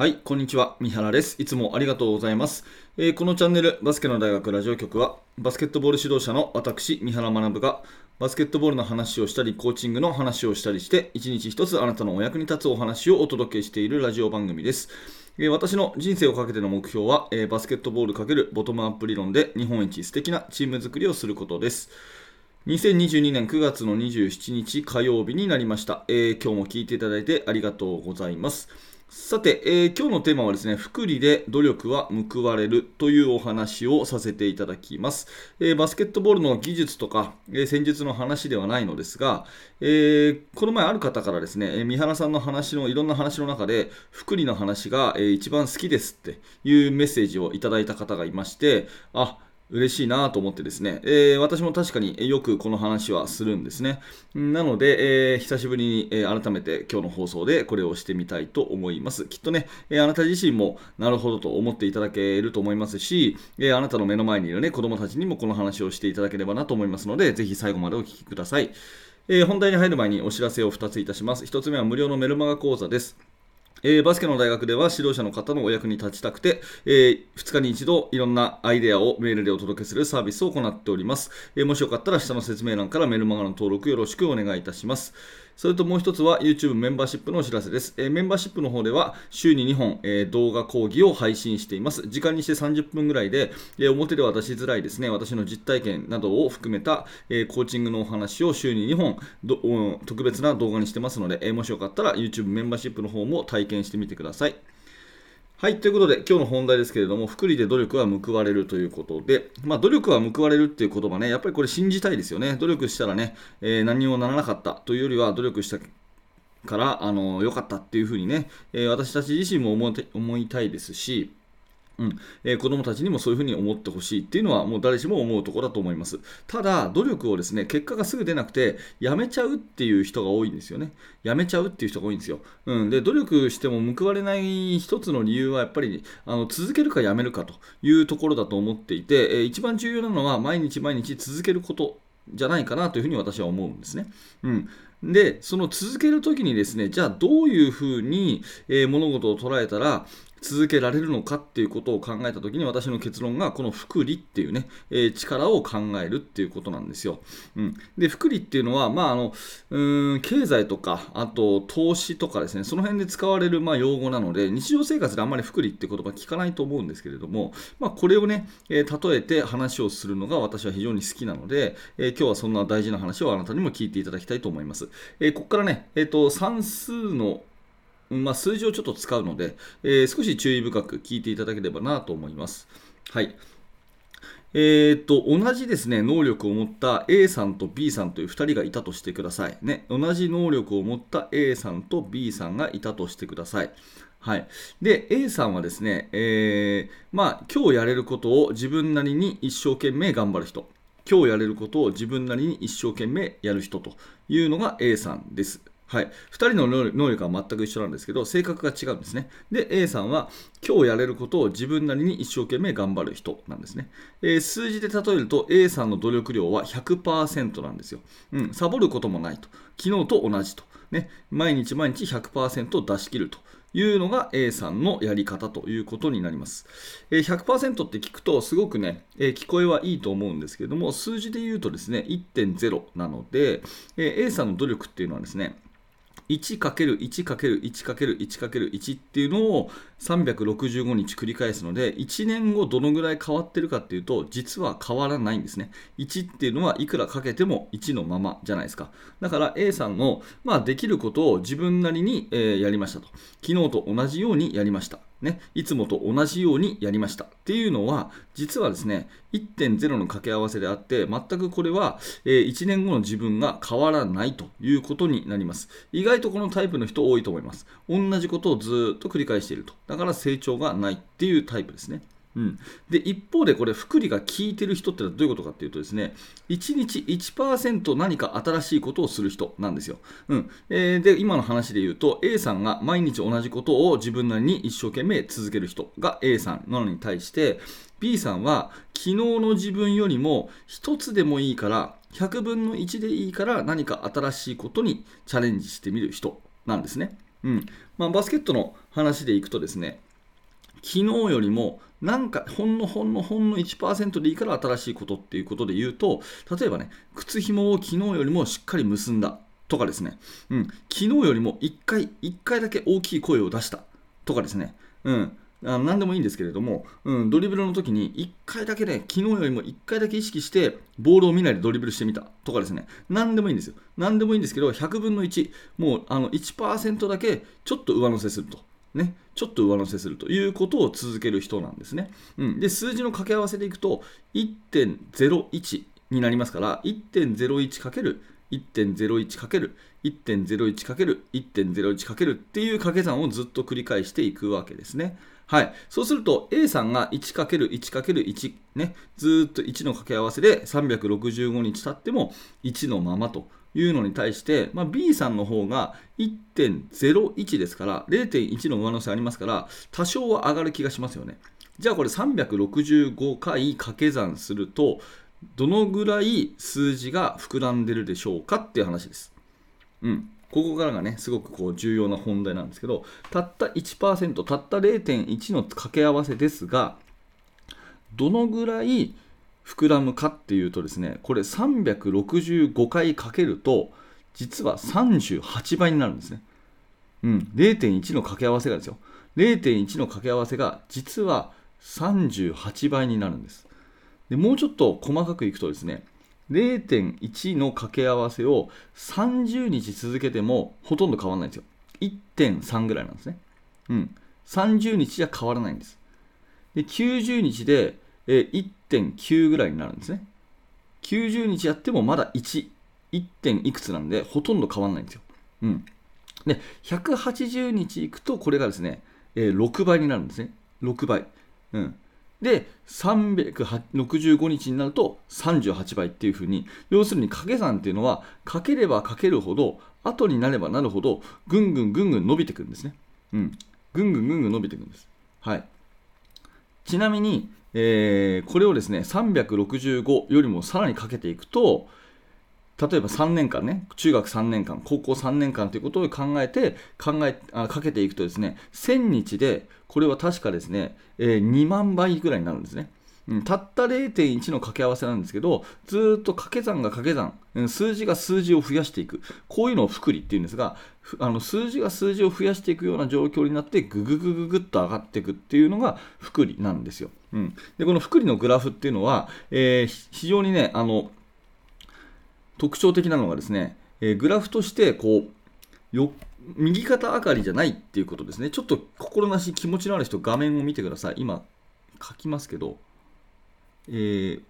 はい、こんにちは。三原です。いつもありがとうございます。えーこのチャンネル、バスケの大学ラジオ局は、バスケットボール指導者の私、三原学が、バスケットボールの話をしたり、コーチングの話をしたりして、一日一つあなたのお役に立つお話をお届けしているラジオ番組です。えー私の人生をかけての目標は、えーバスケットボール×ボトムアップ理論で日本一素敵なチーム作りをすることです。2022年9月の27日火曜日になりました、えー今日も聞いていただいてありがとうございます。さて、えー今日のテーマはですね、福利で努力は報われるというお話をさせていただきます。えーバスケットボールの技術とか、えー戦術の話ではないのですが、えーこの前ある方からですね、え三原さんの話のいろんな話の中で、福利の話が、えー一番好きですっていうメッセージをいただいた方がいまして、あ、嬉しいなと思ってですね、えー私も確かによくこの話はするんですね。なので、えー久しぶりに、えー改めて今日の放送でこれをしてみたいと思います。きっとね、えーあなた自身もなるほどと思っていただけると思いますし、えーあなたの目の前にいる、ね、子供たちにもこの話をしていただければなと思いますので、ぜひ最後までお聞きください。えー本題に入る前にお知らせを2ついたします。1つ目は無料のメルマガ講座です。えーバスケの大学では指導者の方のお役に立ちたくて、え2日に一度いろんなアイデアをメールでお届けするサービスを行っております。えーもしよかったら下の説明欄からメルマガの登録よろしくお願いいたします。それともう一つは YouTube メンバーシップのお知らせです。えーメンバーシップの方では週に2本、えー動画講義を配信しています。時間にして30分ぐらいで、えー表では出しづらいですね、私の実体験などを含めた、えコーチングのお話を週に2本特別な動画にしてますので、えもしよかったら YouTube メンバーシップの方も体験してみてください。はい、ということで、今日の本題ですけれども、福利で努力は報われるということで、まあ、努力は報われるっていう言葉ね、やっぱりこれ信じたいですよね。努力したらね、えー何にもならなかったというよりは、努力したから、あの良かったっていうふうにね、えー私たち自身も思い思いたいですし、うんえー子供たちにもそういうふうに思ってほしいっていうのはもう誰しも思うところだと思います。ただ、努力をですね、結果がすぐ出なくて、やめちゃうっていう人が多いんですよね。やめちゃうっていう人が多いんですよ。うん、で、努力しても報われない一つの理由はやっぱりあの続けるかやめるかというところだと思っていて、えー一番重要なのは毎日毎日続けることじゃないかなというふうに私は思うんですね。うんで、その続けるときにですね、じゃあどういうふうに、えー物事を捉えたら続けられるのかっていうことを考えたときに私の結論がこの福利っていうね、えー力を考えるっていうことなんですよ。うん、で、福利っていうのは、まああのうん、経済とか、あと投資とかですね、その辺で使われる、まあ、用語なので、日常生活であんまり福利って言葉聞かないと思うんですけれども、まあ、これをね、えー例えて話をするのが私は非常に好きなので、えー今日はそんな大事な話をあなたにも聞いていただきたいと思います。えーここからね、えーと、算数のまあ、数字をちょっと使うので、えー少し注意深く聞いていただければなと思います。はい。えー、と同じですね能力を持った A さんと B さんという2人がいたとしてください、ね、同じ能力を持った A さんと B さんがいたとしてください。はい、で A さんはですね、えーまあ、今日やれることを自分なりに一生懸命頑張る人今日やれることを自分なりに一生懸命やる人というのが A さんです。はい、2人の能力は全く一緒なんですけど性格が違うんですね。で A さんは今日やれることを自分なりに一生懸命頑張る人なんですね。えー数字で例えると A さんの努力量は100%なんですよ。うん、サボることもないと。昨日と同じと。ね、毎日毎日100%出し切ると。いうのが A さんのやり方ということになります。え100%って聞くとすごくね、え聞こえはいいと思うんですけども、数字で言うとですね、1.0なので、え A さんの努力っていうのはですね、1×1×1×1×1 っていうのを365日繰り返すので1年後どのぐらい変わってるかっていうと実は変わらないんですね。1っていうのはいくらかけても1のままじゃないですか。だから A さんの、まあ、できることを自分なりに、えーやりましたと。昨日と同じようにやりました。ね、いつもと同じようにやりました。っていうのは実はですね1.0の掛け合わせであって全くこれは、え1年後の自分が変わらないということになります。意外とこのタイプの人多いと思います。同じことをずっと繰り返していると。だから成長がないっていうタイプですね。うん、で一方でこれ福利が効いてる人ってのはどういうことかっていうとですね1日1%何か新しいことをする人なんですよ、うん。えーで今の話で言うと A さんが毎日同じことを自分なりに一生懸命続ける人が A さんなのに対して B さんは昨日の自分よりも1つでもいいから100分の1でいいから何か新しいことにチャレンジしてみる人なんですね。うん。まあ、バスケットの話でいくとですね、昨日よりもなんかほんのほんのほんの1%でいいから新しいことっていうことで言うと、例えばね、靴紐を昨日よりもしっかり結んだとかですね、うん、昨日よりも1回、1回だけ大きい声を出した。とかですね、うん、あ何でもいいんですけれども、うん、ドリブルの時に1回だけね、昨日よりも1回だけ意識して、ボールを見ないでドリブルしてみた。とかですね、何でもいいんですよ。何でもいいんですけど、100分の1、もうあの1%だけちょっと上乗せすると。ね、ちょっと上乗せするということを続ける人なんですね。うん、で、数字の掛け合わせでいくと、1.01になりますから、1.01× 1.01× 1.01× 1.01× っていう掛け算をずっと繰り返していくわけですね。はい。そうすると A さんが 1×1×1 ね、ずっと1の掛け合わせで365日経っても1のままというのに対して、まあ、B さんの方が1.01ですから0.1の上乗せありますから多少は上がる気がしますよね。じゃあこれ365回掛け算するとどのぐらい数字が膨らんでるでしょうかっていう話です。うん。ここからがね、すごくこう重要な本題なんですけど、たった1%、たった0.1の掛け合わせですが、どのぐらい膨らむかっていうとですね、これ365回かけると、実は38倍になるんですね。うん、0.1の掛け合わせがですよ。0.1の掛け合わせが実は38倍になるんです。でもうちょっと細かくいくとですね、0.1の掛け合わせを30日続けてもほとんど変わらないんですよ。1.3ぐらいなんですね。うん。30日じゃ変わらないんです。で、90日で、え1.9ぐらいになるんですね。90日やってもまだ1、1. 点いくつなんで、ほとんど変わらないんですよ。うん。で、180日いくと、これがですね、えー、6倍になるんですね。6倍。うん。で、365日になると38倍っていうふうに、要するに掛け算っていうのは、かければかけるほど、後になればなるほど、ぐんぐんぐんぐん伸びてくるんですね。うん。ぐんぐんぐんぐん伸びてくるんです。はい。ちなみに、えー、これをですね、365よりもさらにかけていくと、例えば3年間ね、中学3年間、高校3年間ということを考えて、考え、あかけていくとですね、1000日で、これは確かですね、えー、2万倍ぐらいになるんですね。うん、たった0.1の掛け合わせなんですけど、ずっと掛け算が掛け算、数字が数字を増やしていく。こういうのを複利っていうんですが、あの数字が数字を増やしていくような状況になって、ぐぐぐぐぐっと上がっていくっていうのが複利なんですよ。うん、でこの複利のグラフっていうのは、えー、非常にね、あの、特徴的なのがですね、えー、グラフとしてこうよ右肩上がりじゃないっていうことですね。ちょっと心なし気持ちのある人、画面を見てください。今、書きますけど、えー、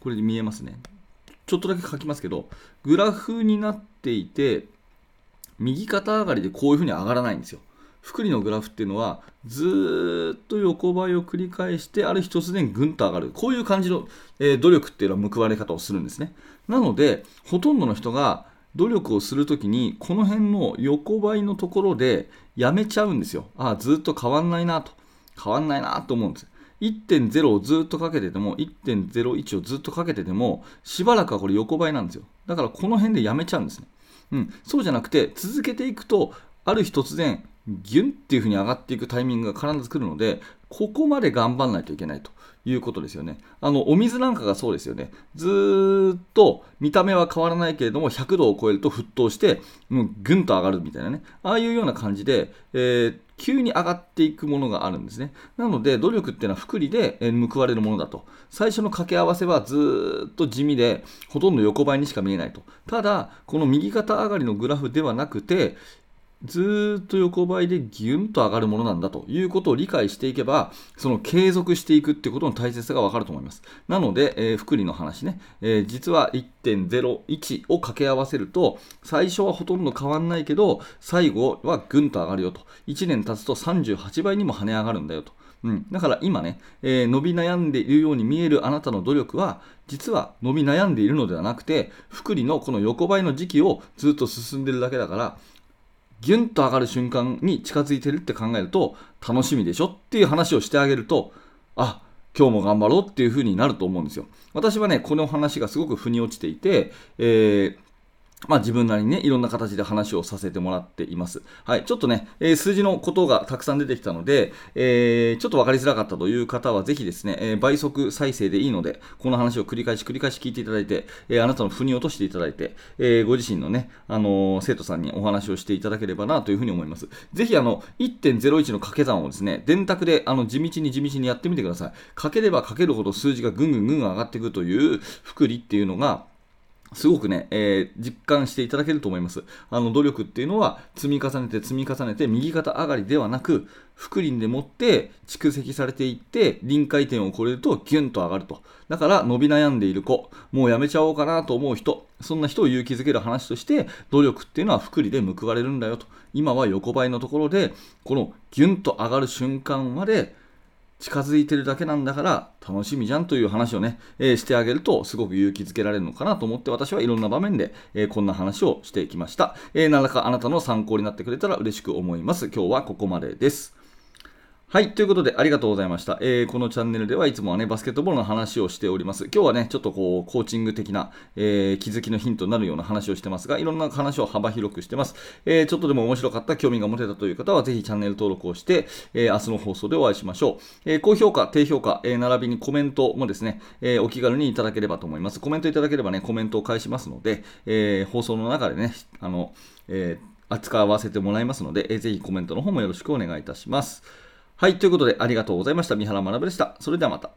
これで見えますね。ちょっとだけ書きますけど、グラフになっていて、右肩上がりでこういうふうに上がらないんですよ。複利のグラフっていうのはずっと横ばいを繰り返してある日突然ぐんと上がる。こういう感じの、えー、努力っていうのは報われ方をするんですね。なのでほとんどの人が努力をするときにこの辺の横ばいのところでやめちゃうんですよ。ああずっと変わんないなと。変わんないなと思うんです。1.0をずっとかけてても1.01をずっとかけててもしばらくはこれ横ばいなんですよだからこの辺でやめちゃうんですねうん、そうじゃなくて続けていくとある日突然ギュンっていう風に上がっていくタイミングが必ず来るので、ここまで頑張らないといけないということですよね。あの、お水なんかがそうですよね。ずっと見た目は変わらないけれども、100度を超えると沸騰して、もうぐんと上がるみたいなね。ああいうような感じで、えー、急に上がっていくものがあるんですね。なので、努力っていうのは福利で報われるものだと。最初の掛け合わせはずっと地味で、ほとんど横ばいにしか見えないと。ただ、この右肩上がりのグラフではなくて、ずっと横ばいでギュンと上がるものなんだということを理解していけば、その継続していくってことの大切さがわかると思います。なので、えー、福利の話ね、えー、実は1.01を掛け合わせると、最初はほとんど変わんないけど、最後はぐんと上がるよと。1年経つと38倍にも跳ね上がるんだよと。うん、だから今ね、えー、伸び悩んでいるように見えるあなたの努力は、実は伸び悩んでいるのではなくて、福利のこの横ばいの時期をずっと進んでいるだけだから、ギュンと上がる瞬間に近づいてるって考えると楽しみでしょっていう話をしてあげるとあ今日も頑張ろうっていう風になると思うんですよ。私はねこの話がすごく腑に落ちていて、えーまあ、自分なりにね、いろんな形で話をさせてもらっています。はい。ちょっとね、えー、数字のことがたくさん出てきたので、えー、ちょっと分かりづらかったという方は、ぜひですね、えー、倍速再生でいいので、この話を繰り返し繰り返し聞いていただいて、えーあなたの腑に落としていただいて、えーご自身のね、あの生徒さんにお話をしていただければなというふうに思います。ぜひ、あの、1.01の掛け算をですね、電卓で、あの、地道に地道にやってみてください。かければかけるほど数字がぐんぐんぐん上がっていくという、福利っていうのが、すごくね、えー、実感していただけると思います。あの、努力っていうのは積み重ねて積み重ねて右肩上がりではなく、福輪でもって蓄積されていって、臨界点を超えるとギュンと上がると。だから伸び悩んでいる子、もうやめちゃおうかなと思う人、そんな人を勇気づける話として、努力っていうのは福利で報われるんだよと。今は横ばいのところで、このギュンと上がる瞬間まで近づいてるだけなんだから楽しみじゃんという話をね、えー、してあげるとすごく勇気づけられるのかなと思って私はいろんな場面で、えー、こんな話をしてきました。えー、何らかあなたの参考になってくれたら嬉しく思います。今日はここまでです。はい。ということで、ありがとうございました。えー、このチャンネルではいつもはね、バスケットボールの話をしております。今日はね、ちょっとこう、コーチング的な、えー、気づきのヒントになるような話をしてますが、いろんな話を幅広くしてます。えー、ちょっとでも面白かった、興味が持てたという方は、ぜひチャンネル登録をして、えー、明日の放送でお会いしましょう。えー、高評価、低評価、えー、並びにコメントもですね、えー、お気軽にいただければと思います。コメントいただければね、コメントを返しますので、えー、放送の中でね、あの、えー、扱わせてもらいますので、えー、ぜひコメントの方もよろしくお願いいたします。はい、ということでありがとうございました。三原学でした。それではまた。